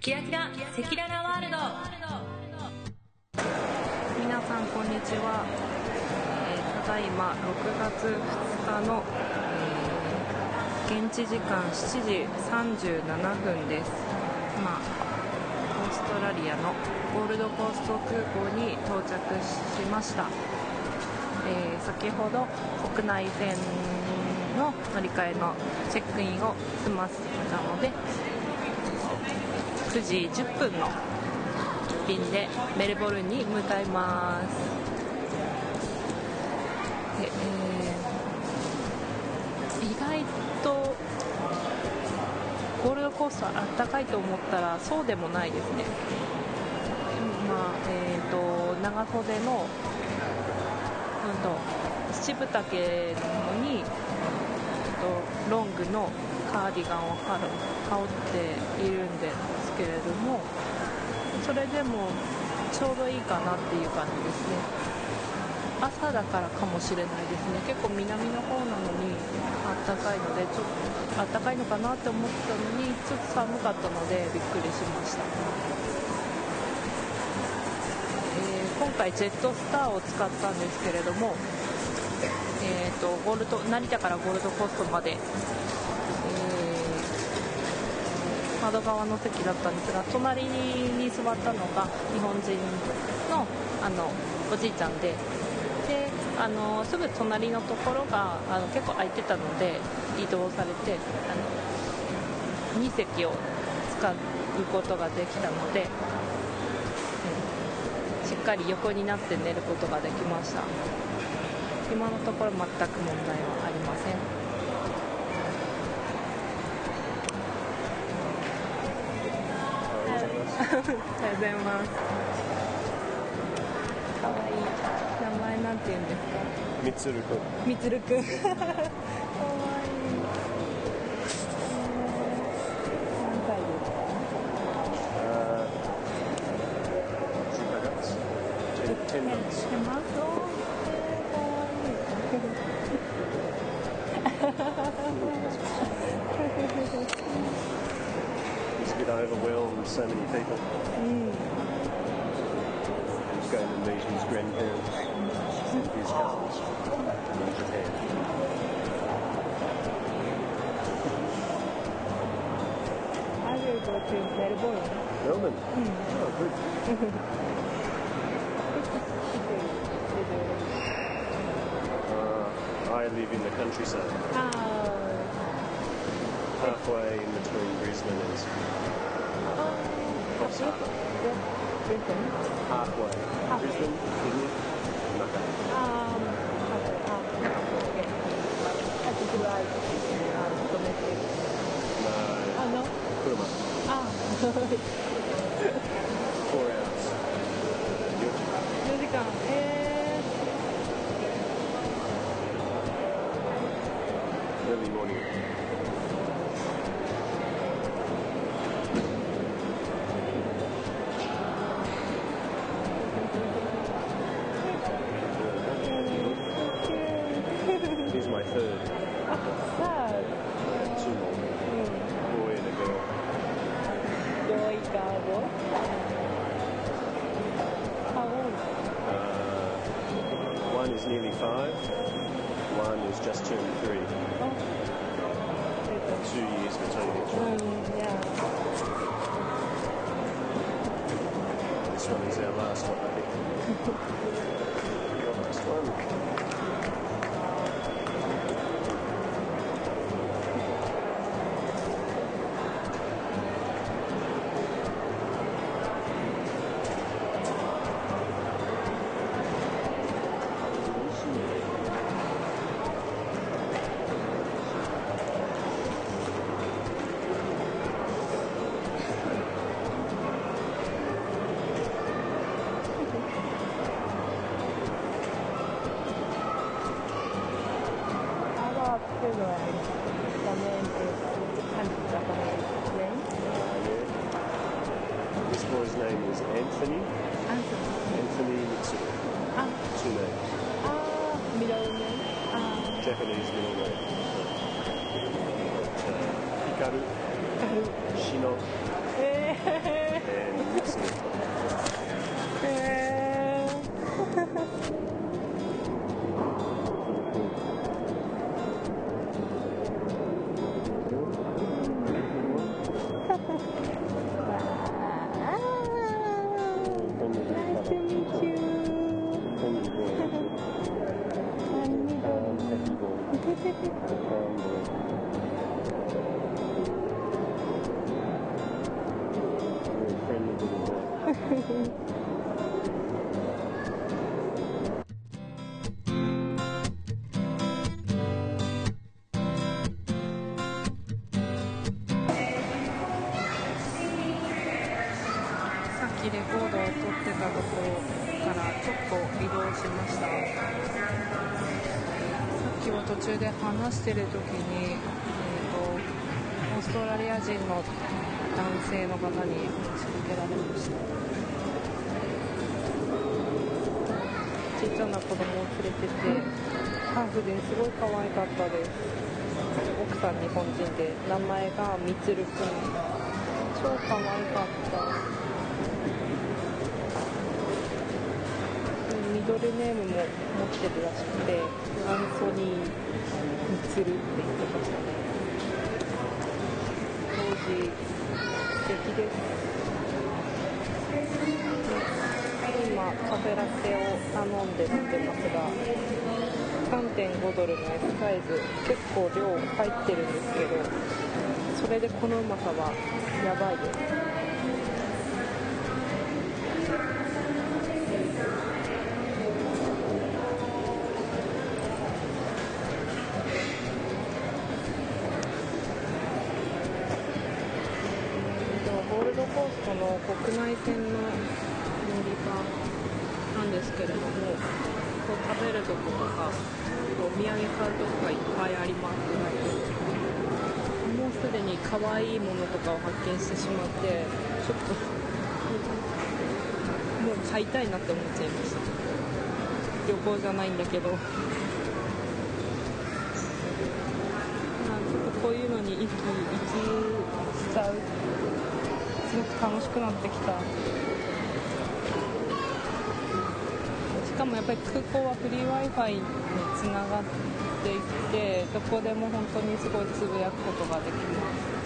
キラキラセキララワールド。皆さんこんにちは、えーただいま6月2日の、えー現地時間7時37分です。今オーストラリアのゴールドコースト空港に到着しました、えー先ほど国内線の乗り換えのチェックインを済ませたので9時10分の便でメルボルンに向かいます。で、えー意外とゴールドコーストあったかいと思ったらそうでもないですね。まあえー、と長袖の、うん、と七分丈ののに、えー、とロングのカーディガンを羽織っているんでけれどもそれでもちょうどいいかなっていう感じですね。朝だからかもしれないですね。結構南の方なのにあったかいのでちょっとあったかいのかなって思ってたのにちょっと寒かったのでびっくりしました、えー今回ジェットスターを使ったんですけれども、えー、とゴールド成田からゴールドコーストまで、窓側の席だったんですが隣に座ったのが日本人のあのおじいちゃんでであのすぐ隣のところがあの結構空いてたので移動されてあの2席を使うことができたので、うんしっかり横になって寝ることができました。今のところ全く問題はありませんおはようございます。かわいい。名前なんて言うんですか？みつるくん。みつるくん I will go to Melbourne. Melbourne oh good uh, I live in the countryside Ah, halfway in between Brisbane and Brisbane. halfway Halfway. Brisbane Sydney um, I think you like domestic. Ah, no? Ah. Nearly five one is just turned three. Two years between each one um, yeah. this one is our last one I think Your last one 光る、話してる時に、えー、とオーストラリア人の男性の方に話しかけられました。ちっちゃな子供を連れててハーフですごい可愛かったです。奥さん日本人で名前がみつるくん超可愛かった。ドルネームも持ってるらしくてアンソニー・ミツルって言ってましたね当時素敵です。今カフェラテを頼んで飲んでますが3.5ドルの S サイズ結構量入ってるんですけどそれでこのうまさはやばいですゴールドコーストの国内線の乗り場なんですけれどもこう食べるとことかこうお土産買うとこがいっぱいありますもうすでに可愛いものとかを発見してしまってちょっともう買いたいなって思っちゃいました。旅行じゃないんだけど。まあちょっとこういうのに息息しちゃう。すごく楽しくなってきた。もやっぱり空港はフリー w i f i につながっていてどこでも本当にすごいつぶやくことができます。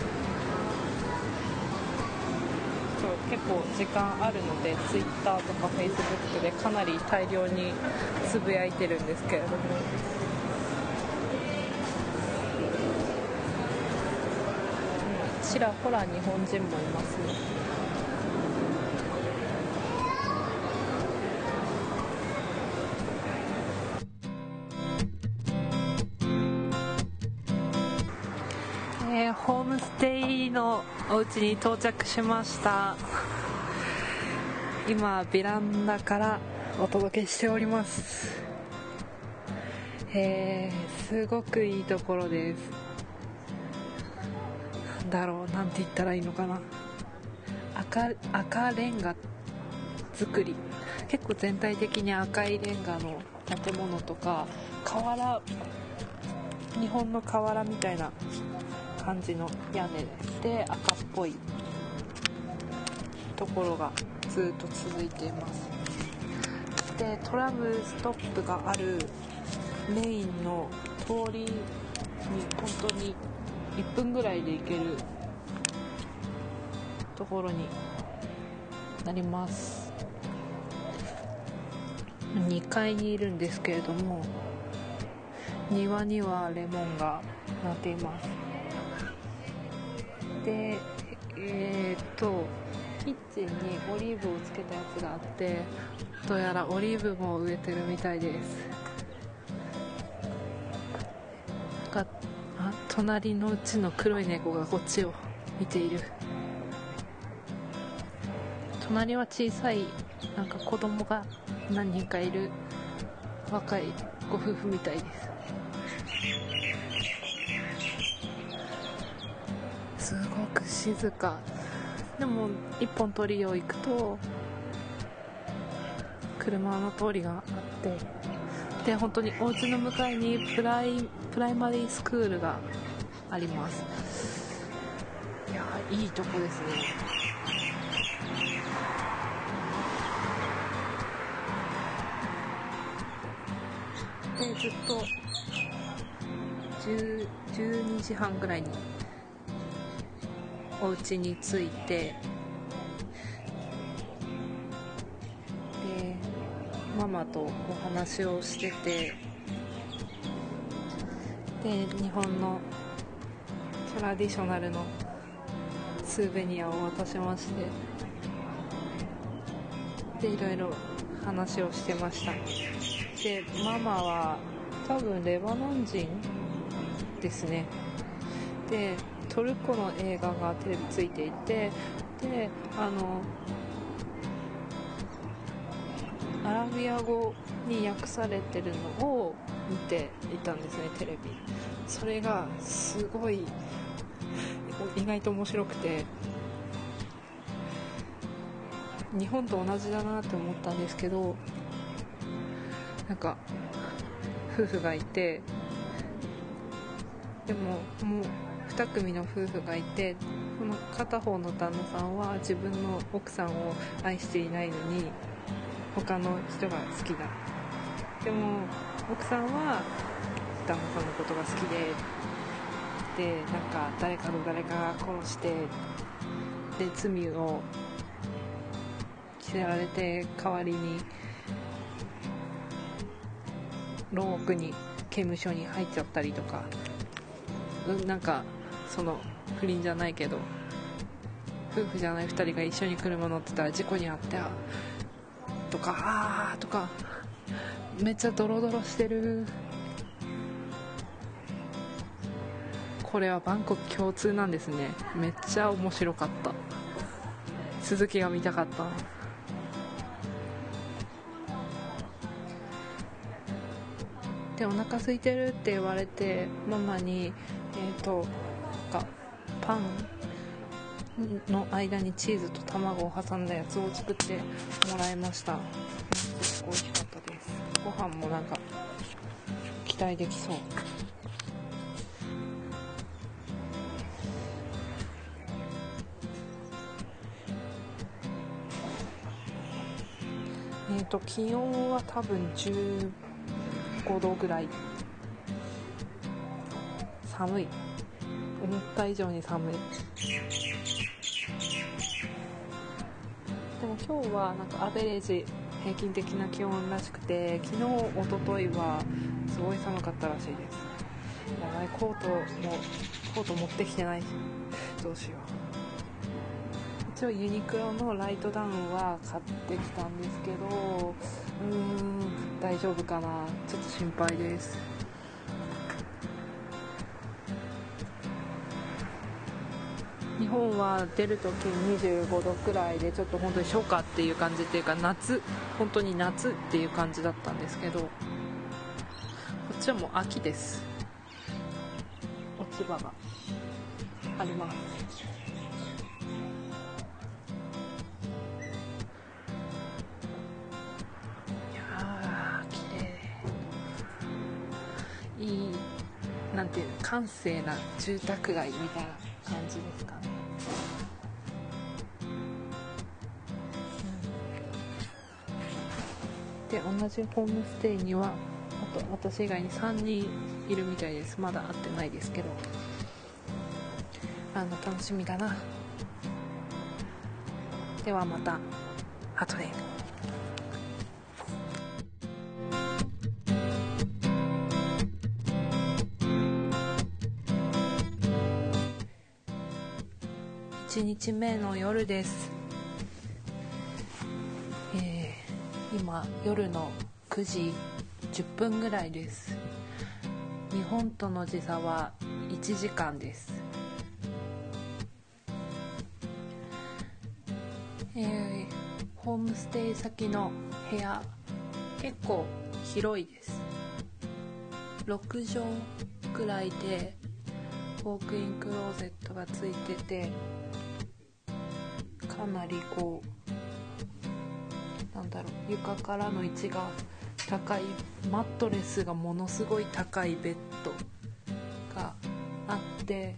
そう結構時間あるので Twitter とか Facebook でかなり大量につぶやいてるんですけれども。ちらほら日本人もいますね。ホームステイのお家に到着しました。今ベランダからお届けしております。えーすごくいいところです。なんだろうなんて言ったらいいのかな。赤赤レンガ作り。結構全体的に赤いレンガの建物とか瓦日本の瓦みたいな感じの屋根で赤っぽいところがずっと続いています。でトラムストップがあるメインの通りに本当に1分ぐらいで行けるところになります。2階にいるんですけれども庭にはレモンがなっています。でえー、っとキッチンにオリーブをつけたやつがあってどうやらオリーブも植えてるみたいです。なんかあ隣のうちの黒い猫がこっちを見ている。隣は小さいなんか子供が何人かいる若いご夫婦みたいです。静か。でも一本通りを行くと車の通りがあってで本当にお家の向かいにプライプライマリースクールがあります。いやいいとこですね。でずっと12時半ぐらいにお家に着いて。でママとお話をしてて。で日本のトラディショナルのスーベニアを渡しまして。でいろいろ話をしてました。でママは多分レバノン人ですね。でトルコの映画がテレビついていてであのアラビア語に訳されてるのを見ていたんですねテレビ。それがすごい意外と面白くて日本と同じだなって思ったんですけどなんか夫婦がいてでももう2組の夫婦がいてこの片方の旦那さんは自分の奥さんを愛していないのに他の人が好きだ。でも奥さんは旦那さんのことが好きででなんか誰かの誰かが殺してで罪を着せられて代わりに牢獄に刑務所に入っちゃったりとか。なんかその不倫じゃないけど夫婦じゃない2人が一緒に車乗ってたら事故に遭ってとかあーとかめっちゃドロドロしてる。これはバンコク共通なんですね。めっちゃ面白かった。続きが見たかった。でお腹空いてるって言われてママにえっ、ー、とパンの間にチーズと卵を挟んだやつを作ってもらいました。すごく美味しかったです。ご飯もなんか期待できそう。えっ、ー、と気温は多分15度ぐらい。寒い。思った以上に寒い。でも今日はなんかアベレージ平均的な気温らしくて昨日おとといはすごい寒かったらしいです。やばいコートもコート持ってきてないどうしよう。一応ユニクロのライトダウンは買ってきたんですけどうーん大丈夫かな。ちょっと心配です。日本は出るとき25度くらいでちょっと本当に初夏っていう感じっていうか夏本当に夏っていう感じだったんですけどこっちはもう秋です。落ち葉があります。いやー綺麗。いいなんていう閑静な住宅街みたいな感じですかね。同じホームステイにはあと私以外に3人いるみたいです。まだ会ってないですけど。あの楽しみだな。ではまた。後で。1日目の夜です、今夜の9時10分ぐらいです。日本との時差は1時間です。えー、ホームステイ先の部屋結構広いです。6畳くらいでウォークインクローゼットがついててかなりこうなんだろう床からの位置が高いマットレスがものすごい高いベッドがあって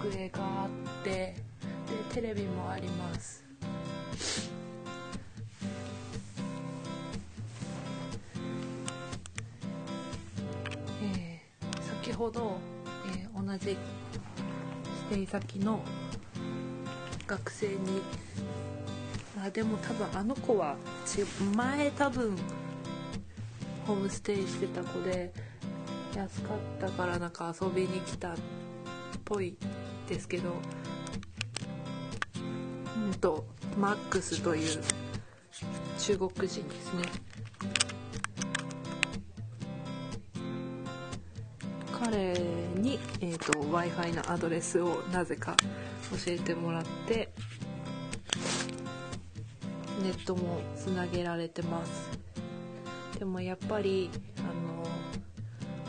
机があってでテレビもあります。え先ほど、えー同じ指定先の学生にあでも多分あの子は前多分ホームステイしてた子で安かったからなんか遊びに来たっぽいですけどうんとマックスという中国人ですね。彼に、えー、と w i f i のアドレスをなぜか教えてもらってネットもつなげられてます。でもやっぱりあ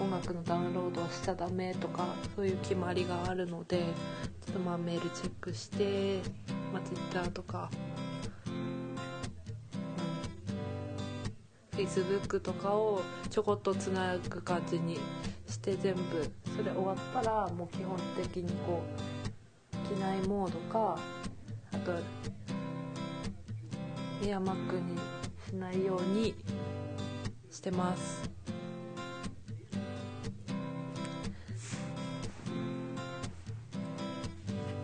の音楽のダウンロードはしちゃダメとかそういう決まりがあるのでちょっとまあメールチェックして、まあ、Twitter とか、うん、Facebook とかをちょこっとつなぐ感じにして全部それ終わったらもう基本的にこう機内モードかあとエアマックにしないようにしてます。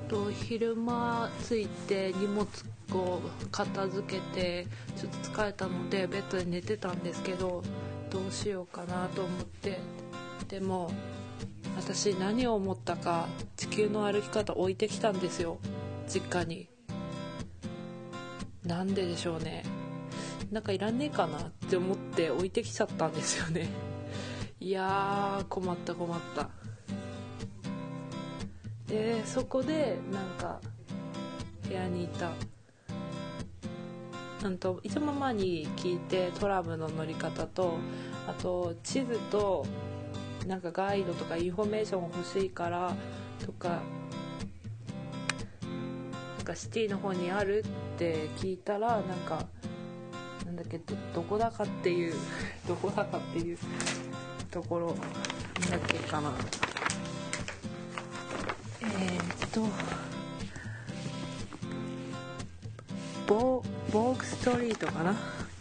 と昼間着いて荷物を片付けてちょっと疲れたのでベッドで寝てたんですけどどうしようかなと思って。でも私何を思ったか地球の歩き方置いてきたんですよ。実家に。なんででしょうね。なんかいらねえかなって思って置いてきちゃったんですよね。いやー困った困った。でそこでなんか部屋にいた。なんといつもまに聞いてトラムの乗り方とあと地図となんかガイドとかインフォメーション欲しいからとかなんかシティの方にあるって聞いたらなんかなんだっけどどこだかっていう どこだかっていうところなんだっけかな。えー、っとボー Bourke Street かな？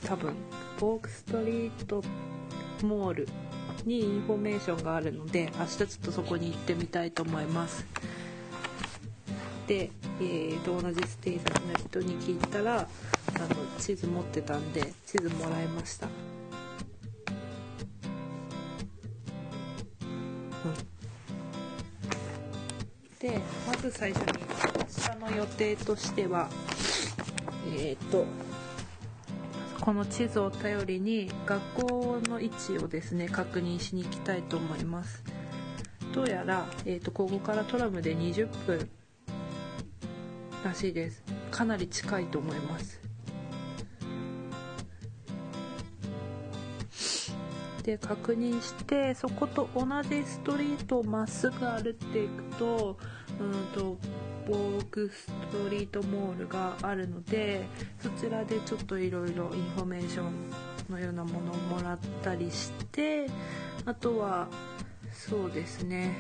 多分。 Bourke Street Mall にインフォメーションがあるので明日ちょっとそこに行ってみたいと思います。で、えー、と同じステイ先の人に聞いたらあの地図持ってたんで地図もらいました。うん。でまず最初に明日の予定としてはえっ、とこの地図を頼りに学校の位置をですね確認しに行きたいと思います。どうやら、えー、とここからトラムで20分らしいです。かなり近いと思います。で確認してそこと同じストリートをまっすぐ歩っていくとうんとボークストリートモールがあるのでそちらでちょっといろいろインフォメーションのようなものをもらったりしてあとはそうですね。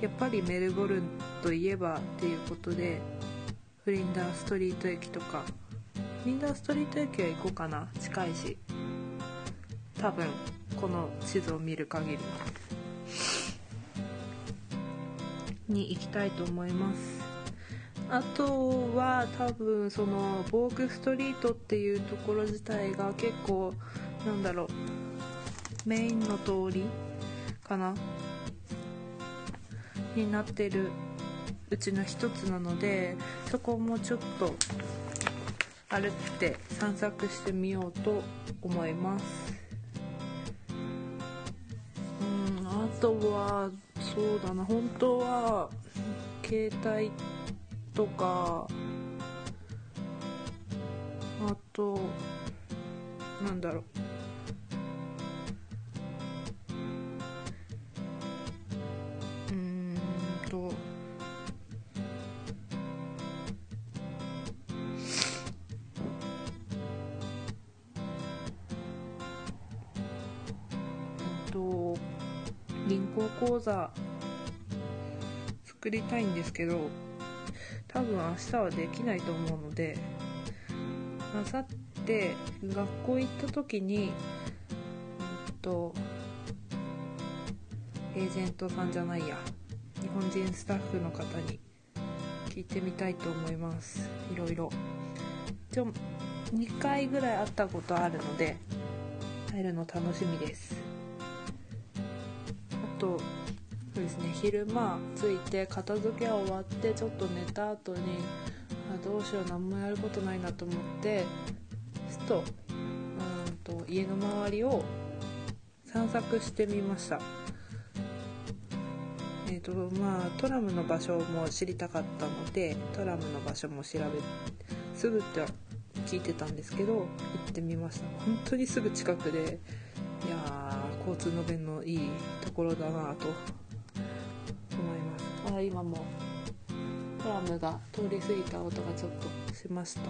やっぱりメルボルンといえばっていうことでフリンダーストリート駅とか。フリンダーストリート駅は行こうかな。近いし。多分この地図を見る限り。に行きたいと思います。あとは多分そのボークストリートっていうところ自体が結構なんだろう。メインの通りかな。になってる。うちの一つなのでそこもちょっと歩って散策してみようと思います。うんあとはそうだな。本当は携帯とかあとなんだろう。銀行口座作りたいんですけど多分明日はできないと思うので明後日学校行った時にうんとエージェントさんじゃないや日本人スタッフの方に聞いてみたいと思います。いろいろ。一応2回ぐらい会ったことあるので会えるの楽しみです。とそうですね昼間着いて片付けは終わってちょっと寝た後にあどうしよう何もやることないなと思ってちょっとうんと家の周りを散策してみました。えーとまあ、トラムの場所も知りたかったのでトラムの場所も調べすぐって聞いてたんですけど行ってみました。本当にすぐ近くでいや交通の便のいいところだなと思います。あ今も。トラムが通り過ぎた音がちょっとしました。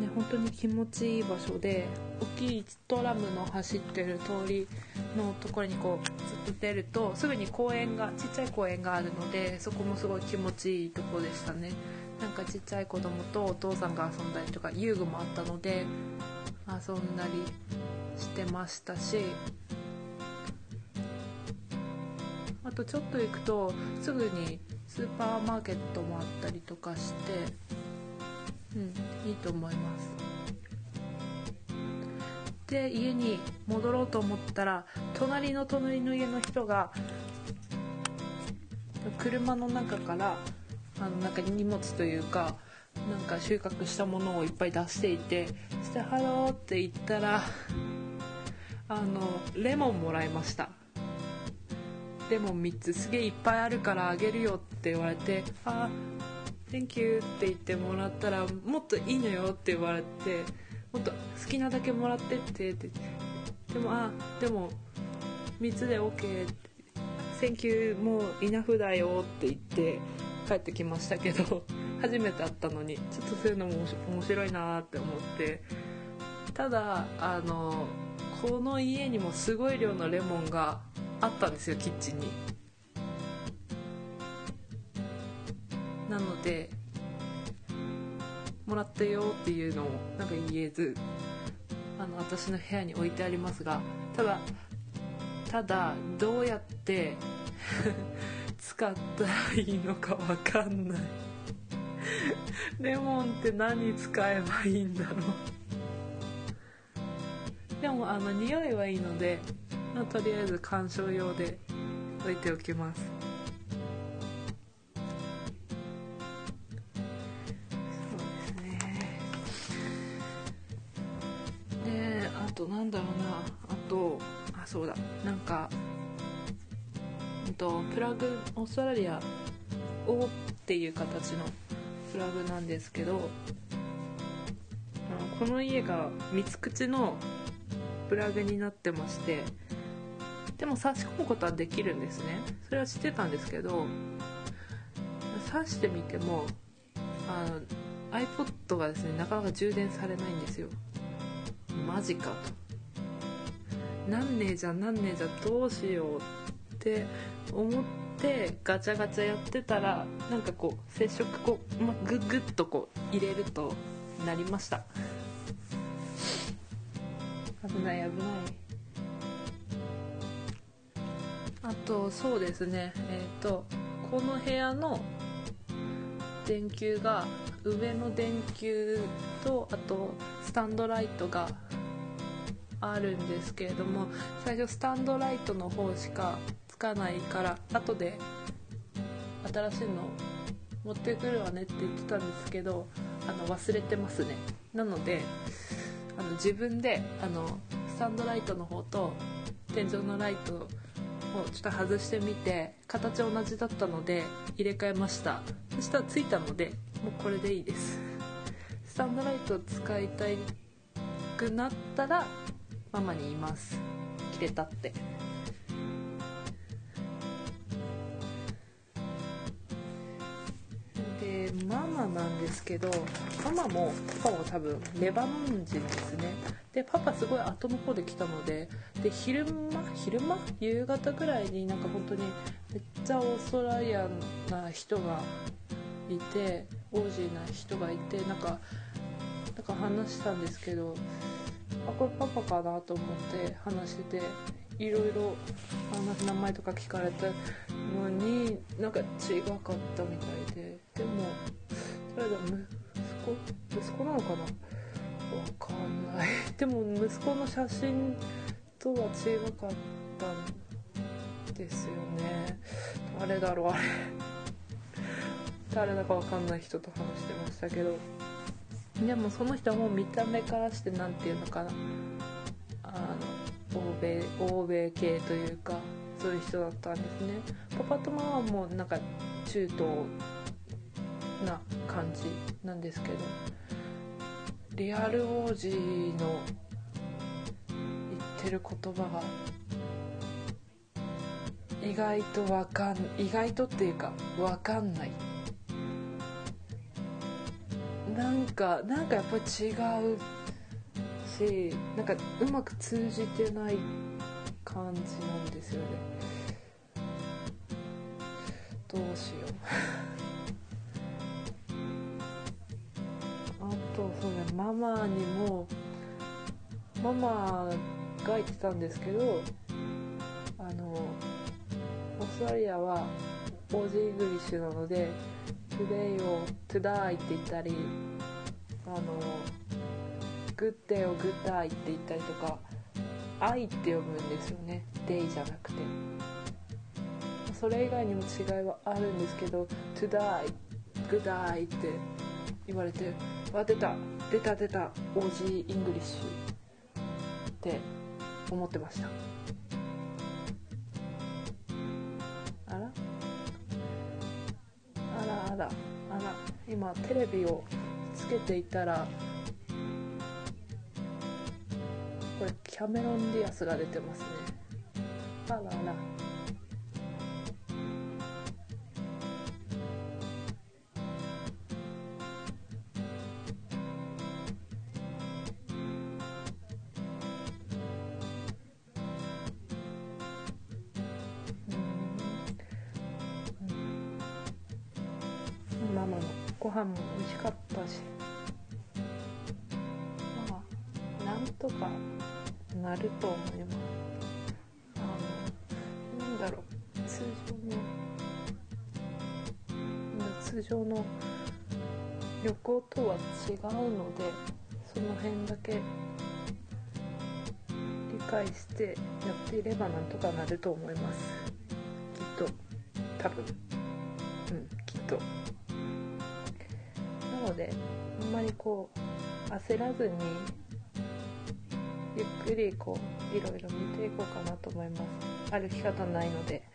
ね本当に気持ちいい場所で大きいトラムの走ってる通りのところにこうずっと出るとすぐに公園がちっちゃい公園があるのでそこもすごい気持ちいいとこでしたねなんかちっちゃい子供とお父さんが遊んだりとか遊具もあったので遊んだりしてましたしあとちょっと行くとすぐにスーパーマーケットもあったりとかしてうんいいと思います。で家に戻ろうと思ったら隣の隣の家の人が車の中からあのなんか荷物というかなんか収穫したものをいっぱい出していてそして「ハロー」って言ったらあのレモンもらいました。レモン3つすげえいっぱいあるからあげるよって言われて「あ Thank you」って言ってもらったら「もっといいのよ」って言われてもっと好きなだけもらってってって。でもあでも3つで OK って「Thank you もうイナフだよ」って言って帰ってきましたけど 初めて会ったのにちょっとそういうのも面白いなって思って。ただあのこの家にもすごい量のレモンがあったんですよキッチンに。なのでもらったよっていうのをなんか言えずあの私の部屋に置いてありますがただただどうやって 使ったらいいのかわかんない。レモンって何使えばいいんだろう。でもあの匂いはいいので、まあ、とりあえず観賞用で置いておきます。リア O っていう形のプラグなんですけどこの家が三つ口のプラグになってましてでも差し込むことはできるんですね。それは知ってたんですけど挿してみてもあの iPod がですねなかなか充電されないんですよ。マジかと。なんねえじゃんなんねえじゃんどうしようって思ってガチャガチャやってたらなんかこう接触こう、ま、グッグッとこう入れるとなりました。危ない危ない。あとそうですね。えっ、とこの部屋の電球が上の電球とあとスタンドライトがあるんですけれども最初スタンドライトの方しかかないから後で新しいの持ってくるわねって言ってたんですけどあの忘れてますね。なのであの自分であのスタンドライトの方と天井のライトをちょっと外してみて形同じだったので入れ替えました。そしたらついたのでもうこれでいいです。スタンドライトを使いたくなったらママに言います。切れたって。ですけどママもパパも多分レバノン人ですね。でパパすごい後の方で来たのでで昼間昼間？夕方ぐらいになんか本当にめっちゃオーストラリアな人がいてオージーな人がいてなんかなんか話したんですけどあこれパパかなと思って話してていろいろ名前とか聞かれたのになんか違かったみたいででもそれで息子息子なのかな？わかんない。でも息子の写真とは違かったんですよね。誰だろうあれ。誰だかわかんない人と話してましたけど。でもその人はもう見た目からして何て言うのかな。あの欧米欧米系というかそういう人だったんですね。パパとママもなんか中東な感じなんですけどリアル王子の言ってる言葉が意外とわかん意外とっていうかわかんない。なんかなんかやっぱり違うしなんかうまく通じてない感じなんですよね。どうしよう。ママにもママが言ってたんですけどあのオーストラリアはオージーイングリッシュなので today を today って言ったりあの good を good day って言ったりとかアイって読むんですよね。day じゃなくて。それ以外にも違いはあるんですけど today good day って言われてわ出た。出た出たオージーイングリッシュって思ってました。あら？あらあらあら今テレビをつけていたらこれキャメロン・ディアスが出てますね。あらあら。通常の旅行とは違うのでその辺だけ理解してやっていればなんとかなると思います。きっと。多分うんきっと。なのであんまりこう焦らずにゆっくりこういろいろ見ていこうかなと思います。歩き方ないので。